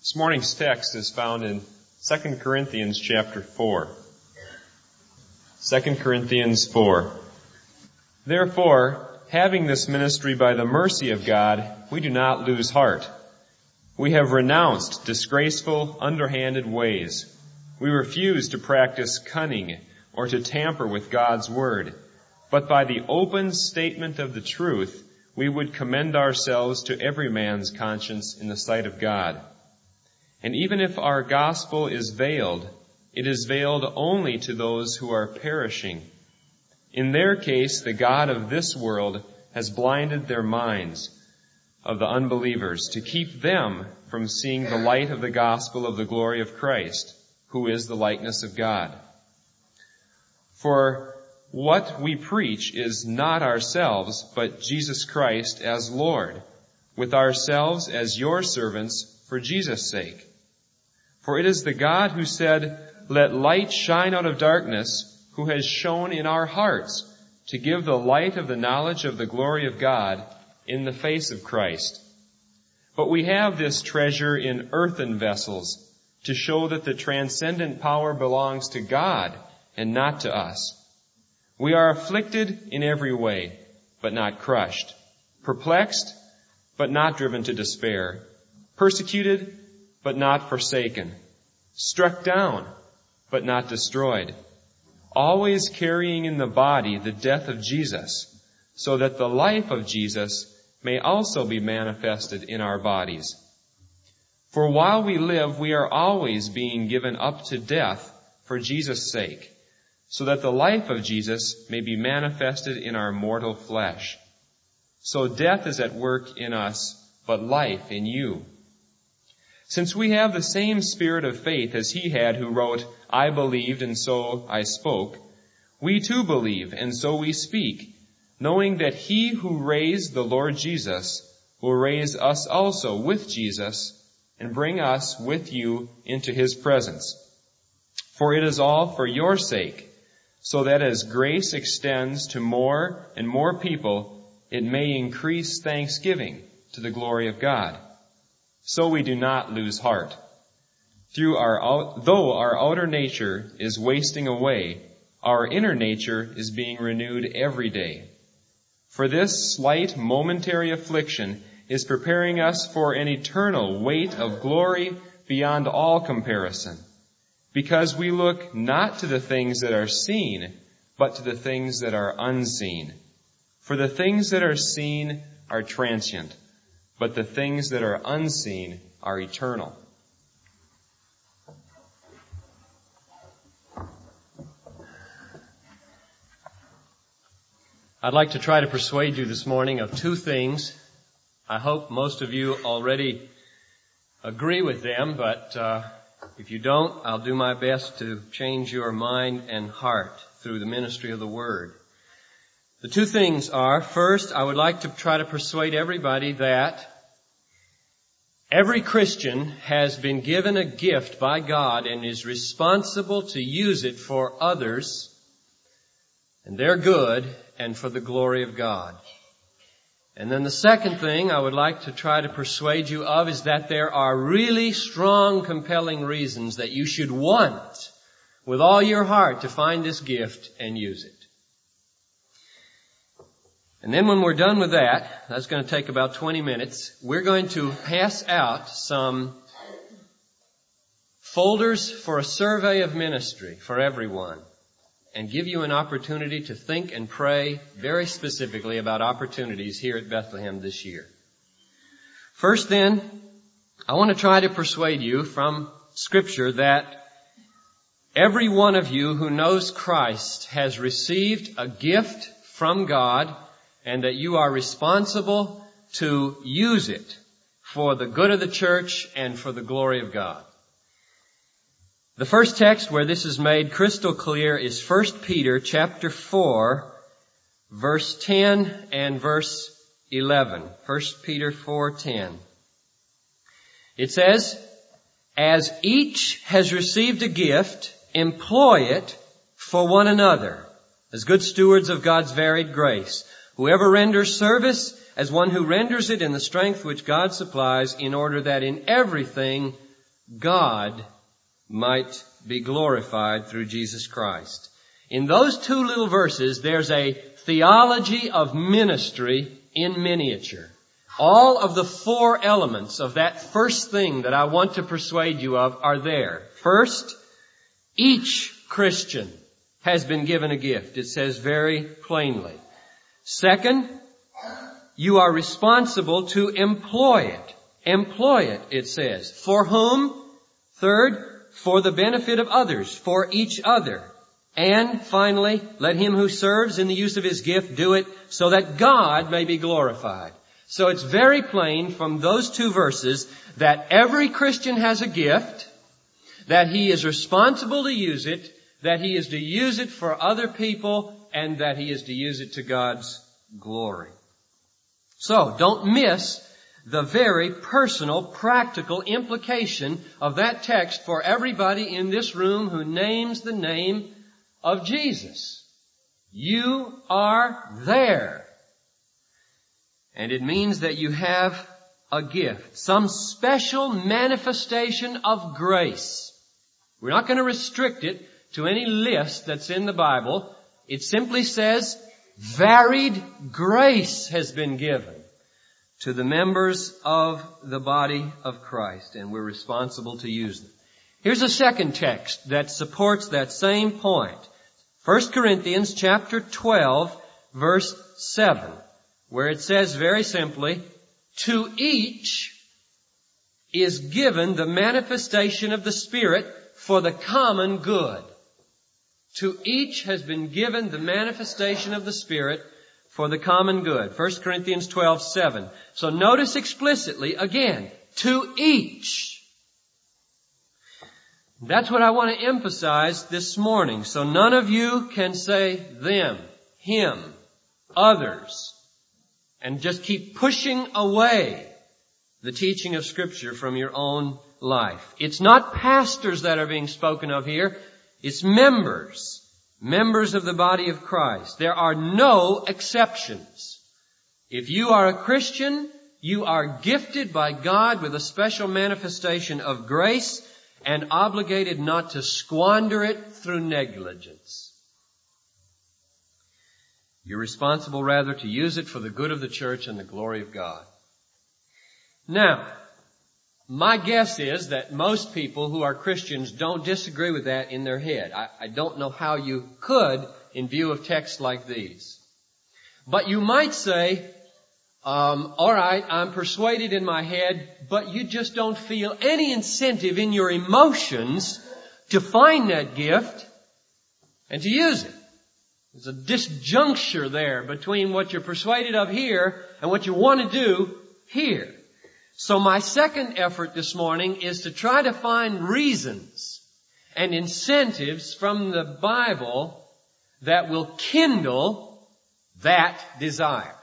This morning's text is found in 2 Corinthians chapter 4. 2 Corinthians 4. Therefore, having this ministry by the mercy of God, we do not lose heart. We have renounced disgraceful, underhanded ways. We refuse to practice cunning or to tamper with God's word, but by the open statement of the truth, we would commend ourselves to every man's conscience in the sight of God. And even if our gospel is veiled, it is veiled only to those who are perishing. In their case, the God of this world has blinded their minds of the unbelievers to keep them from seeing the light of the gospel of the glory of Christ, who is the likeness of God. For what we preach is not ourselves, but Jesus Christ as Lord, with ourselves as your servants for Jesus' sake. For it is the God who said, Let light shine out of darkness, who has shone in our hearts to give the light of the knowledge of the glory of God in the face of Christ. But we have this treasure in earthen vessels to show that the transcendent power belongs to God and not to us. We are afflicted in every way, but not crushed, perplexed, but not driven to despair, persecuted, but not forsaken, struck down, but not destroyed, always carrying in the body the death of Jesus, so that the life of Jesus may also be manifested in our bodies. For while we live, we are always being given up to death for Jesus' sake, so that the life of Jesus may be manifested in our mortal flesh. So death is at work in us, but life in you. Since we have the same spirit of faith as he had who wrote, I believed and so I spoke, we too believe and so we speak, knowing that he who raised the Lord Jesus will raise us also with Jesus and bring us with you into his presence. For it is all for your sake, so that as grace extends to more and more people, it may increase thanksgiving to the glory of God so we do not lose heart. Through our, though our outer nature is wasting away, our inner nature is being renewed every day. For this slight momentary affliction is preparing us for an eternal weight of glory beyond all comparison. Because we look not to the things that are seen, but to the things that are unseen. For the things that are seen are transient but the things that are unseen are eternal. I'd like to try to persuade you this morning of two things. I hope most of you already agree with them, but uh, if you don't, I'll do my best to change your mind and heart through the ministry of the Word. The two things are, first, I would like to try to persuade everybody that every Christian has been given a gift by God and is responsible to use it for others and their good and for the glory of God. And then the second thing I would like to try to persuade you of is that there are really strong, compelling reasons that you should want with all your heart to find this gift and use it. And then when we're done with that, that's going to take about 20 minutes, we're going to pass out some folders for a survey of ministry for everyone and give you an opportunity to think and pray very specifically about opportunities here at Bethlehem this year. First then, I want to try to persuade you from scripture that every one of you who knows Christ has received a gift from God and that you are responsible to use it for the good of the church and for the glory of God. The first text where this is made crystal clear is 1 Peter chapter 4 verse 10 and verse 11. 1 Peter 4:10. It says, "As each has received a gift, employ it for one another as good stewards of God's varied grace." Whoever renders service as one who renders it in the strength which God supplies in order that in everything God might be glorified through Jesus Christ. In those two little verses, there's a theology of ministry in miniature. All of the four elements of that first thing that I want to persuade you of are there. First, each Christian has been given a gift. It says very plainly. Second, you are responsible to employ it. Employ it, it says. For whom? Third, for the benefit of others, for each other. And finally, let him who serves in the use of his gift do it so that God may be glorified. So it's very plain from those two verses that every Christian has a gift, that he is responsible to use it, that he is to use it for other people, and that he is to use it to God's glory. So, don't miss the very personal, practical implication of that text for everybody in this room who names the name of Jesus. You are there. And it means that you have a gift, some special manifestation of grace. We're not going to restrict it to any list that's in the Bible. It simply says varied grace has been given to the members of the body of Christ, and we're responsible to use them. Here's a second text that supports that same point. 1 Corinthians chapter 12 verse 7, where it says very simply, to each is given the manifestation of the Spirit for the common good. To each has been given the manifestation of the Spirit for the common good. 1 Corinthians 12, 7. So notice explicitly, again, to each. That's what I want to emphasize this morning. So none of you can say them, him, others, and just keep pushing away the teaching of scripture from your own life. It's not pastors that are being spoken of here. It's members. Members of the body of Christ. There are no exceptions. If you are a Christian, you are gifted by God with a special manifestation of grace and obligated not to squander it through negligence. You're responsible rather to use it for the good of the church and the glory of God. Now, my guess is that most people who are Christians don't disagree with that in their head. I, I, don't know how you could in view of texts like these. But you might say, um, all right, I'm persuaded in my head, but you just don't feel any incentive in your emotions to find that gift and to use it. There's a disjuncture there between what you're persuaded of here and what you want to do here. So my second effort this morning is to try to find reasons and incentives from the Bible that will kindle that desire.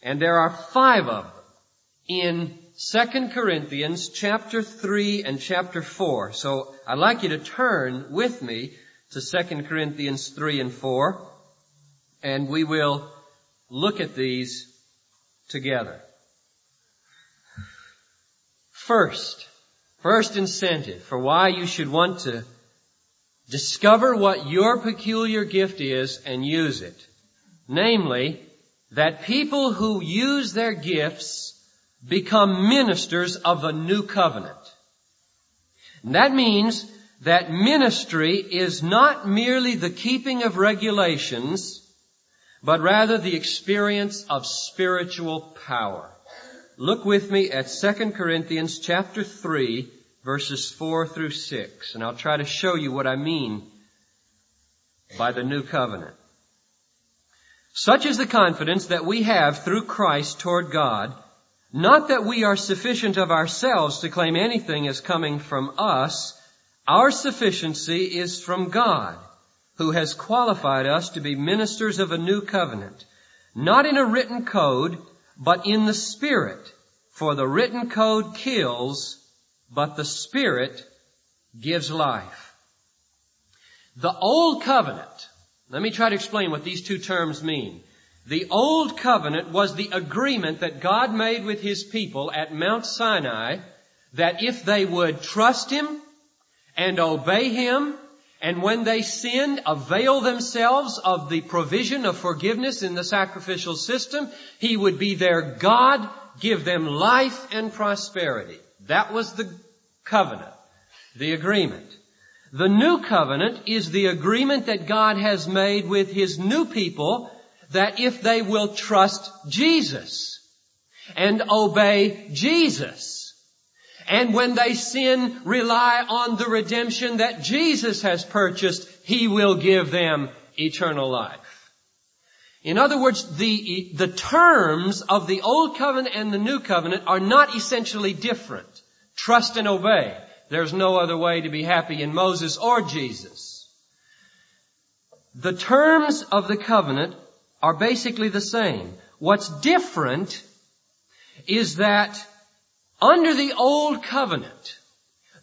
And there are five of them in 2 Corinthians chapter 3 and chapter 4. So I'd like you to turn with me to 2 Corinthians 3 and 4 and we will look at these together. First, first incentive for why you should want to discover what your peculiar gift is and use it. Namely, that people who use their gifts become ministers of a new covenant. And that means that ministry is not merely the keeping of regulations, but rather the experience of spiritual power. Look with me at 2 Corinthians chapter 3 verses 4 through 6 and I'll try to show you what I mean by the new covenant. Such is the confidence that we have through Christ toward God, not that we are sufficient of ourselves to claim anything as coming from us. Our sufficiency is from God, who has qualified us to be ministers of a new covenant, not in a written code, but in the Spirit. For the written code kills, but the Spirit gives life. The Old Covenant let me try to explain what these two terms mean. The Old Covenant was the agreement that God made with His people at Mount Sinai that if they would trust Him and obey Him, and when they sinned, avail themselves of the provision of forgiveness in the sacrificial system, He would be their God, give them life and prosperity. That was the covenant, the agreement. The new covenant is the agreement that God has made with His new people that if they will trust Jesus and obey Jesus, and when they sin, rely on the redemption that Jesus has purchased, He will give them eternal life. In other words, the, the terms of the Old Covenant and the New Covenant are not essentially different. Trust and obey. There's no other way to be happy in Moses or Jesus. The terms of the covenant are basically the same. What's different is that under the old covenant,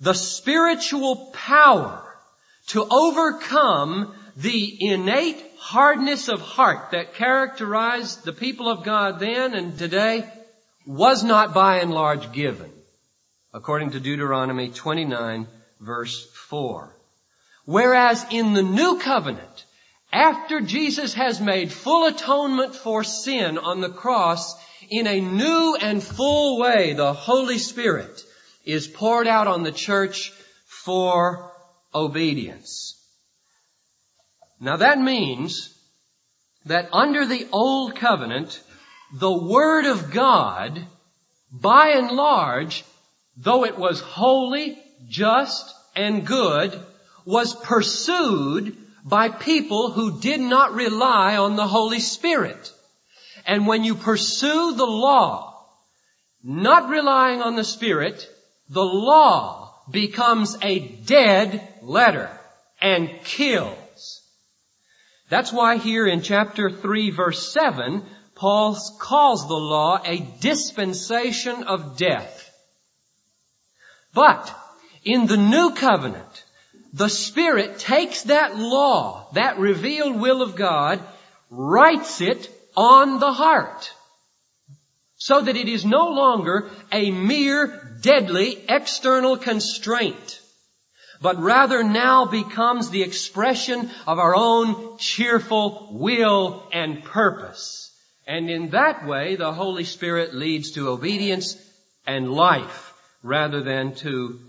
the spiritual power to overcome the innate hardness of heart that characterized the people of God then and today was not by and large given, according to Deuteronomy 29 verse 4. Whereas in the new covenant, after Jesus has made full atonement for sin on the cross, in a new and full way, the Holy Spirit is poured out on the church for obedience. Now that means that under the old covenant, the Word of God, by and large, though it was holy, just, and good, was pursued by people who did not rely on the Holy Spirit. And when you pursue the law, not relying on the Spirit, the law becomes a dead letter and kills. That's why here in chapter 3 verse 7, Paul calls the law a dispensation of death. But in the new covenant, the Spirit takes that law, that revealed will of God, writes it on the heart. So that it is no longer a mere deadly external constraint, but rather now becomes the expression of our own cheerful will and purpose. And in that way, the Holy Spirit leads to obedience and life rather than to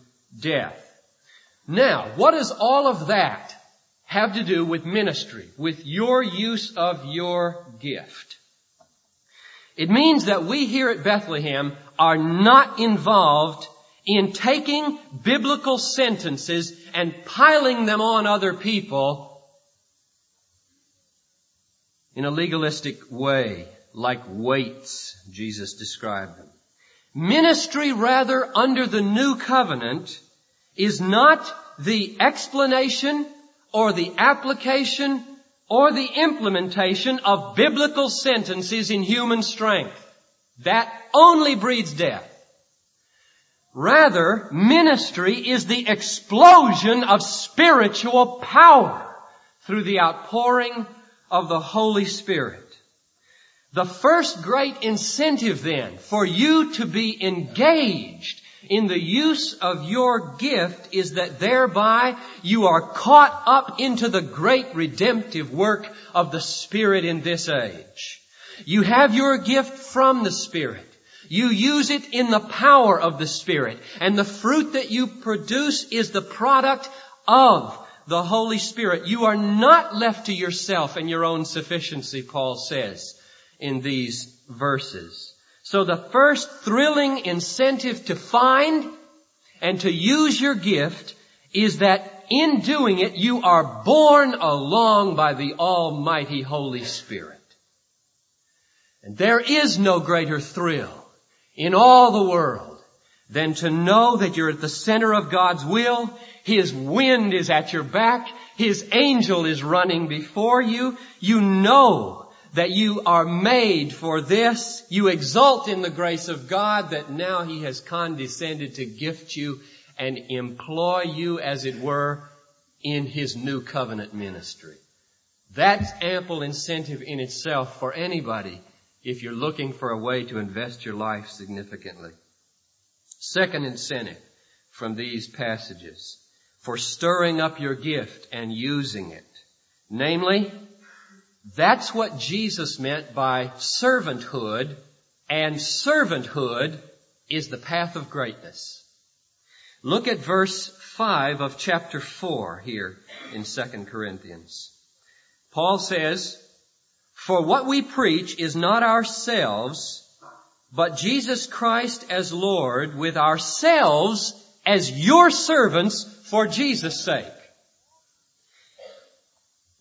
death. Now, what does all of that have to do with ministry, with your use of your gift? It means that we here at Bethlehem are not involved in taking biblical sentences and piling them on other people in a legalistic way, like weights, Jesus described them. Ministry rather under the new covenant is not the explanation or the application or the implementation of biblical sentences in human strength. That only breeds death. Rather, ministry is the explosion of spiritual power through the outpouring of the Holy Spirit. The first great incentive then for you to be engaged in the use of your gift is that thereby you are caught up into the great redemptive work of the Spirit in this age. You have your gift from the Spirit. You use it in the power of the Spirit. And the fruit that you produce is the product of the Holy Spirit. You are not left to yourself and your own sufficiency, Paul says in these verses. So the first thrilling incentive to find and to use your gift is that in doing it you are borne along by the Almighty Holy Spirit. And there is no greater thrill in all the world than to know that you're at the center of God's will, His wind is at your back, His angel is running before you, you know that you are made for this. You exult in the grace of God that now He has condescended to gift you and employ you, as it were, in His new covenant ministry. That's ample incentive in itself for anybody if you're looking for a way to invest your life significantly. Second incentive from these passages for stirring up your gift and using it. Namely, that's what Jesus meant by servanthood, and servanthood is the path of greatness. Look at verse 5 of chapter 4 here in 2 Corinthians. Paul says, For what we preach is not ourselves, but Jesus Christ as Lord with ourselves as your servants for Jesus' sake.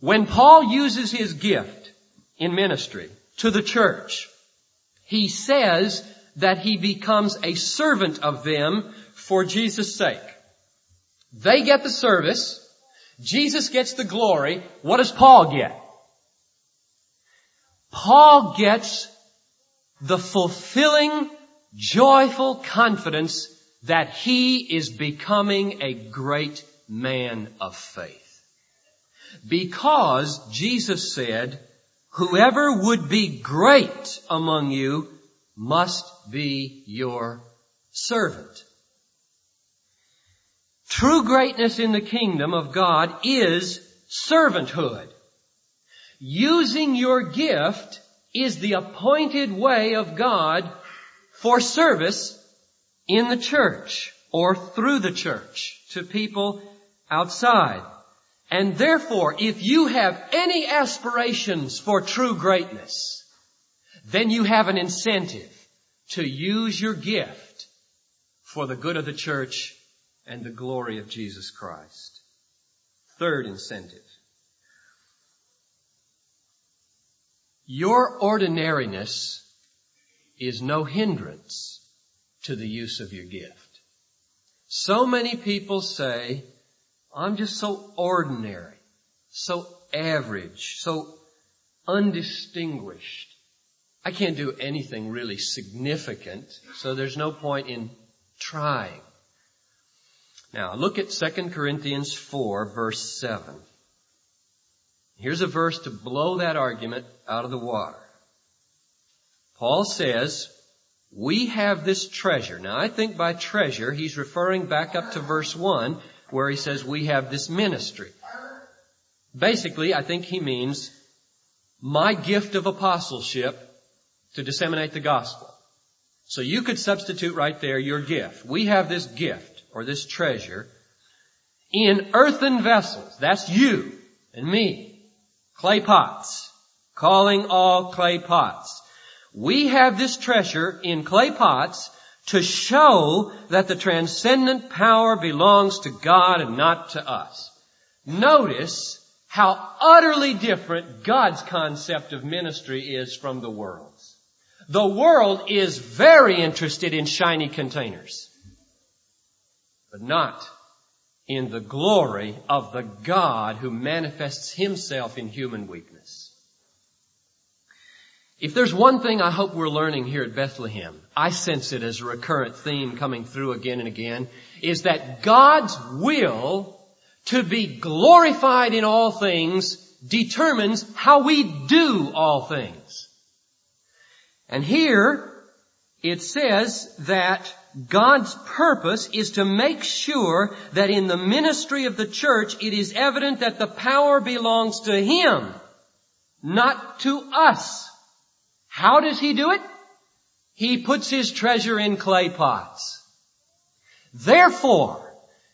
When Paul uses his gift in ministry to the church, he says that he becomes a servant of them for Jesus' sake. They get the service. Jesus gets the glory. What does Paul get? Paul gets the fulfilling, joyful confidence that he is becoming a great man of faith. Because Jesus said, whoever would be great among you must be your servant. True greatness in the kingdom of God is servanthood. Using your gift is the appointed way of God for service in the church or through the church to people outside. And therefore, if you have any aspirations for true greatness, then you have an incentive to use your gift for the good of the church and the glory of Jesus Christ. Third incentive. Your ordinariness is no hindrance to the use of your gift. So many people say, I'm just so ordinary, so average, so undistinguished. I can't do anything really significant, so there's no point in trying. Now, look at 2 Corinthians 4 verse 7. Here's a verse to blow that argument out of the water. Paul says, we have this treasure. Now I think by treasure, he's referring back up to verse 1 where he says we have this ministry. Basically, I think he means my gift of apostleship to disseminate the gospel. So you could substitute right there your gift. We have this gift or this treasure in earthen vessels. That's you and me. Clay pots. Calling all clay pots. We have this treasure in clay pots to show that the transcendent power belongs to God and not to us. Notice how utterly different God's concept of ministry is from the world's. The world is very interested in shiny containers but not in the glory of the God who manifests himself in human weakness. If there's one thing I hope we're learning here at Bethlehem, I sense it as a recurrent theme coming through again and again, is that God's will to be glorified in all things determines how we do all things. And here it says that God's purpose is to make sure that in the ministry of the church it is evident that the power belongs to Him, not to us. How does He do it? He puts His treasure in clay pots. Therefore,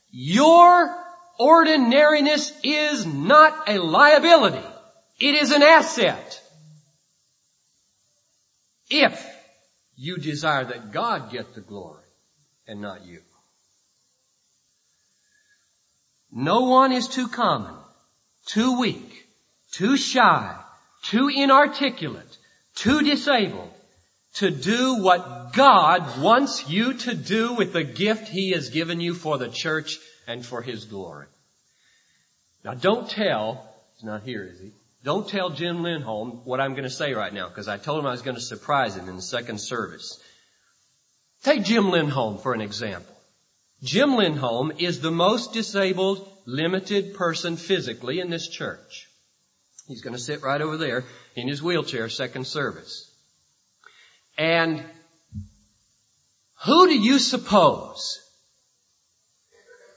your ordinariness is not a liability. It is an asset. If you desire that God get the glory and not you. No one is too common, too weak, too shy, too inarticulate, too disabled to do what God wants you to do with the gift He has given you for the church and for His glory. Now don't tell, he's not here, is he? Don't tell Jim Lindholm what I'm going to say right now because I told him I was going to surprise him in the second service. Take Jim Lindholm for an example. Jim Lindholm is the most disabled, limited person physically in this church. He's going to sit right over there in his wheelchair, second service. And Who do you suppose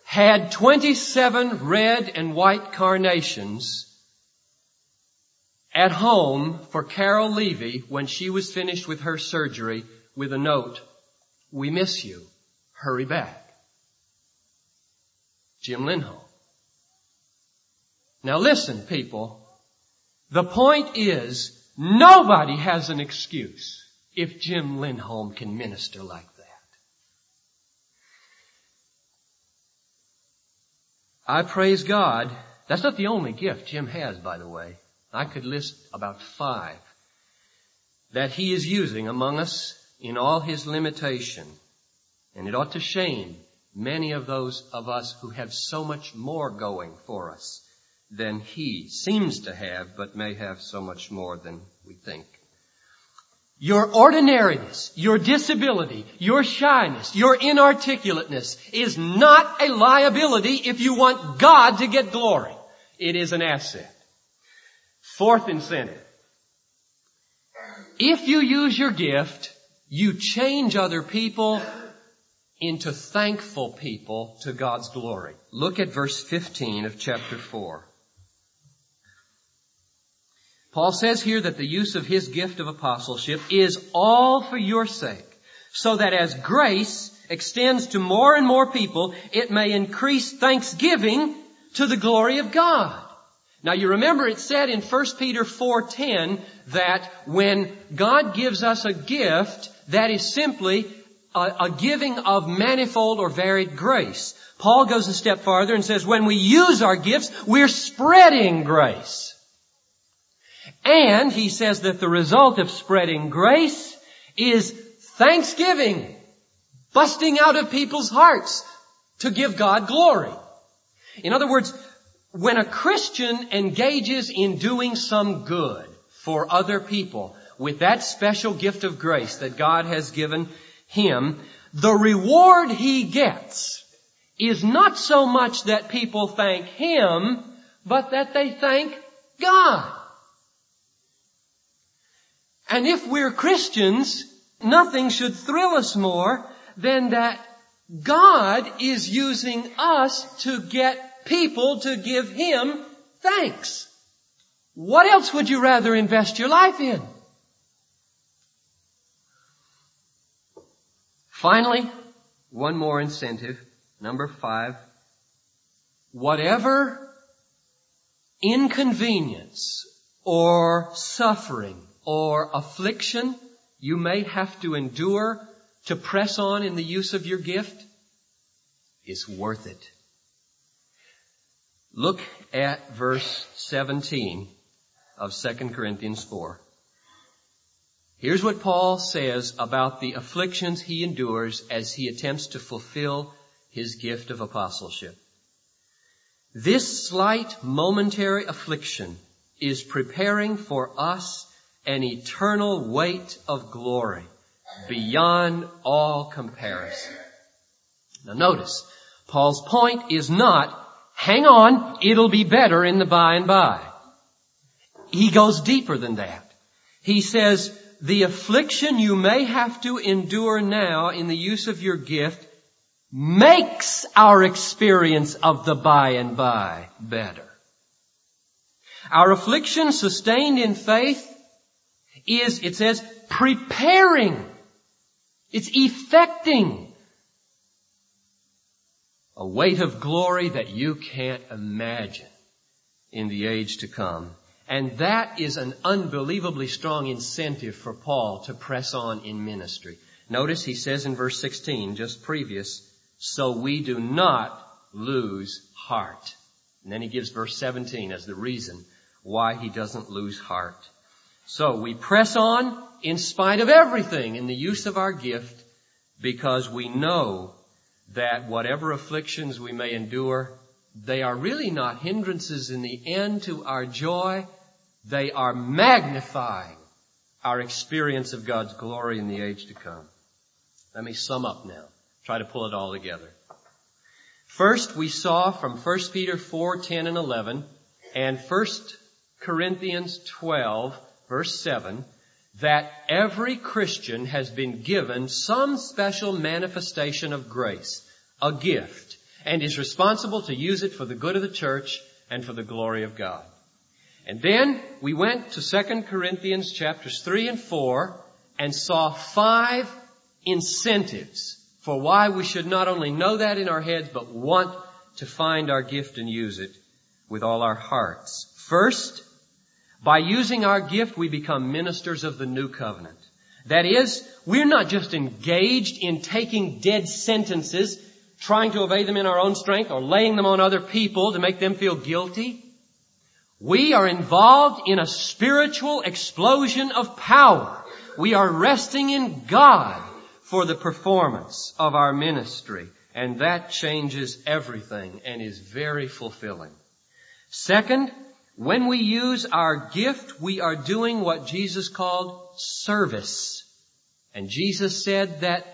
had 27 red and white carnations at home for Carol Levy when she was finished with her surgery with a note, we miss you. Hurry back. Jim Lindholm. Now listen, people. The point is, nobody has an excuse if Jim Lindholm can minister like that. I praise God. That's not the only gift Jim has, by the way. I could list about five that he is using among us in all his limitation. And it ought to shame many of those of us who have so much more going for us than he seems to have, but may have so much more than we think. Your ordinariness, your disability, your shyness, your inarticulateness is not a liability if you want God to get glory. It is an asset. Fourth incentive. If you use your gift, you change other people into thankful people to God's glory. Look at verse 15 of chapter 4. Paul says here that the use of his gift of apostleship is all for your sake, so that as grace extends to more and more people, it may increase thanksgiving to the glory of God. Now you remember it said in 1 Peter 4:10 that when God gives us a gift, that is simply a, a, giving of manifold or varied grace. Paul goes a step farther and says when we use our gifts, we're spreading grace. And he says that the result of spreading grace is thanksgiving, busting out of people's hearts to give God glory. In other words, when a Christian engages in doing some good for other people with that special gift of grace that God has given him, the reward he gets is not so much that people thank him, but that they thank God. And if we're Christians, nothing should thrill us more than that God is using us to get people to give Him thanks. What else would you rather invest your life in? Finally, one more incentive. Number five. Whatever inconvenience or suffering or affliction you may have to endure to press on in the use of your gift is worth it. Look at verse 17 of 2 Corinthians 4. Here's what Paul says about the afflictions he endures as he attempts to fulfill his gift of apostleship. This slight momentary affliction is preparing for us an eternal weight of glory beyond all comparison. Now notice, Paul's point is not, hang on, it'll be better in the by and by. He goes deeper than that. He says, the affliction you may have to endure now in the use of your gift makes our experience of the by and by better. Our affliction sustained in faith is, it says, preparing. It's effecting a weight of glory that you can't imagine in the age to come. And that is an unbelievably strong incentive for Paul to press on in ministry. Notice he says in verse 16, just previous, so we do not lose heart. And then he gives verse 17 as the reason why he doesn't lose heart. So we press on in spite of everything in the use of our gift because we know that whatever afflictions we may endure, they are really not hindrances in the end to our joy. They are magnifying our experience of God's glory in the age to come. Let me sum up now. Try to pull it all together. First, we saw from 1 Peter 4, 10 and 11 and 1 Corinthians 12 verse 7 that every Christian has been given some special manifestation of grace, a gift, and is responsible to use it for the good of the church and for the glory of God. And then we went to 2 Corinthians chapters 3 and 4 and saw five incentives for why we should not only know that in our heads, but want to find our gift and use it with all our hearts. First, by using our gift, we become ministers of the new covenant. That is, we're not just engaged in taking dead sentences, trying to obey them in our own strength, or laying them on other people to make them feel guilty. We are involved in a spiritual explosion of power. We are resting in God for the performance of our ministry. And that changes everything and is very fulfilling. Second, when we use our gift, we are doing what Jesus called service. And Jesus said that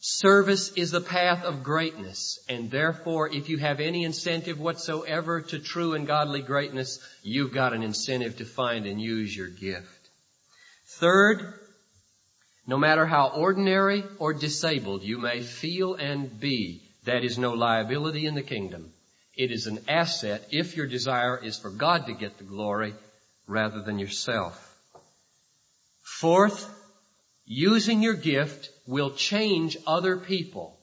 Service is the path of greatness, and therefore, if you have any incentive whatsoever to true and godly greatness, you've got an incentive to find and use your gift. Third, no matter how ordinary or disabled you may feel and be, that is no liability in the kingdom. It is an asset if your desire is for God to get the glory rather than yourself. Fourth, using your gift will change other people,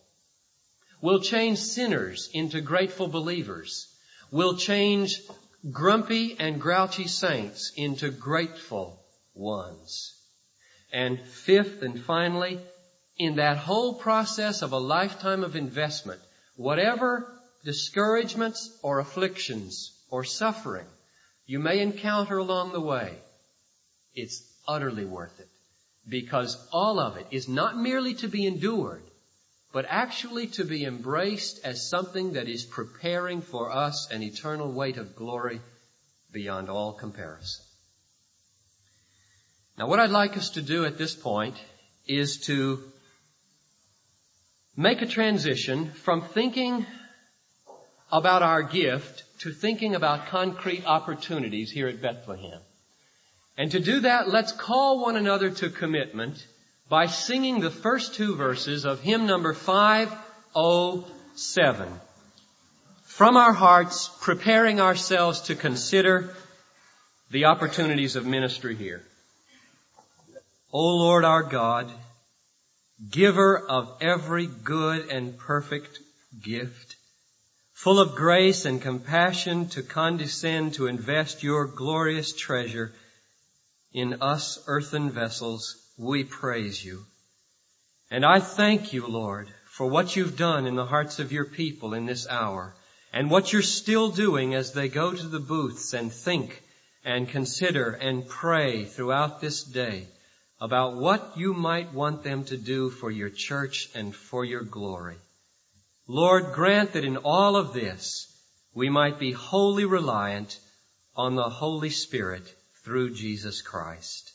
will change sinners into grateful believers, will change grumpy and grouchy saints into grateful ones. And fifth and finally, in that whole process of a lifetime of investment, whatever discouragements or afflictions or suffering you may encounter along the way, it's utterly worth it because all of it is not merely to be endured, but actually to be embraced as something that is preparing for us an eternal weight of glory beyond all comparison. Now what I'd like us to do at this point is to make a transition from thinking about our gift to thinking about concrete opportunities here at Bethlehem. And to do that, let's call one another to commitment by singing the first two verses of hymn number 507. From our hearts, preparing ourselves to consider the opportunities of ministry here. O Lord our God, giver of every good and perfect gift, full of grace and compassion to condescend to invest your glorious treasure in us earthen vessels, we praise you. And I thank you, Lord, for what you've done in the hearts of your people in this hour and what you're still doing as they go to the booths and think and consider and pray throughout this day about what you might want them to do for your church and for your glory. Lord, grant that in all of this we might be wholly reliant on the Holy Spirit through Jesus Christ.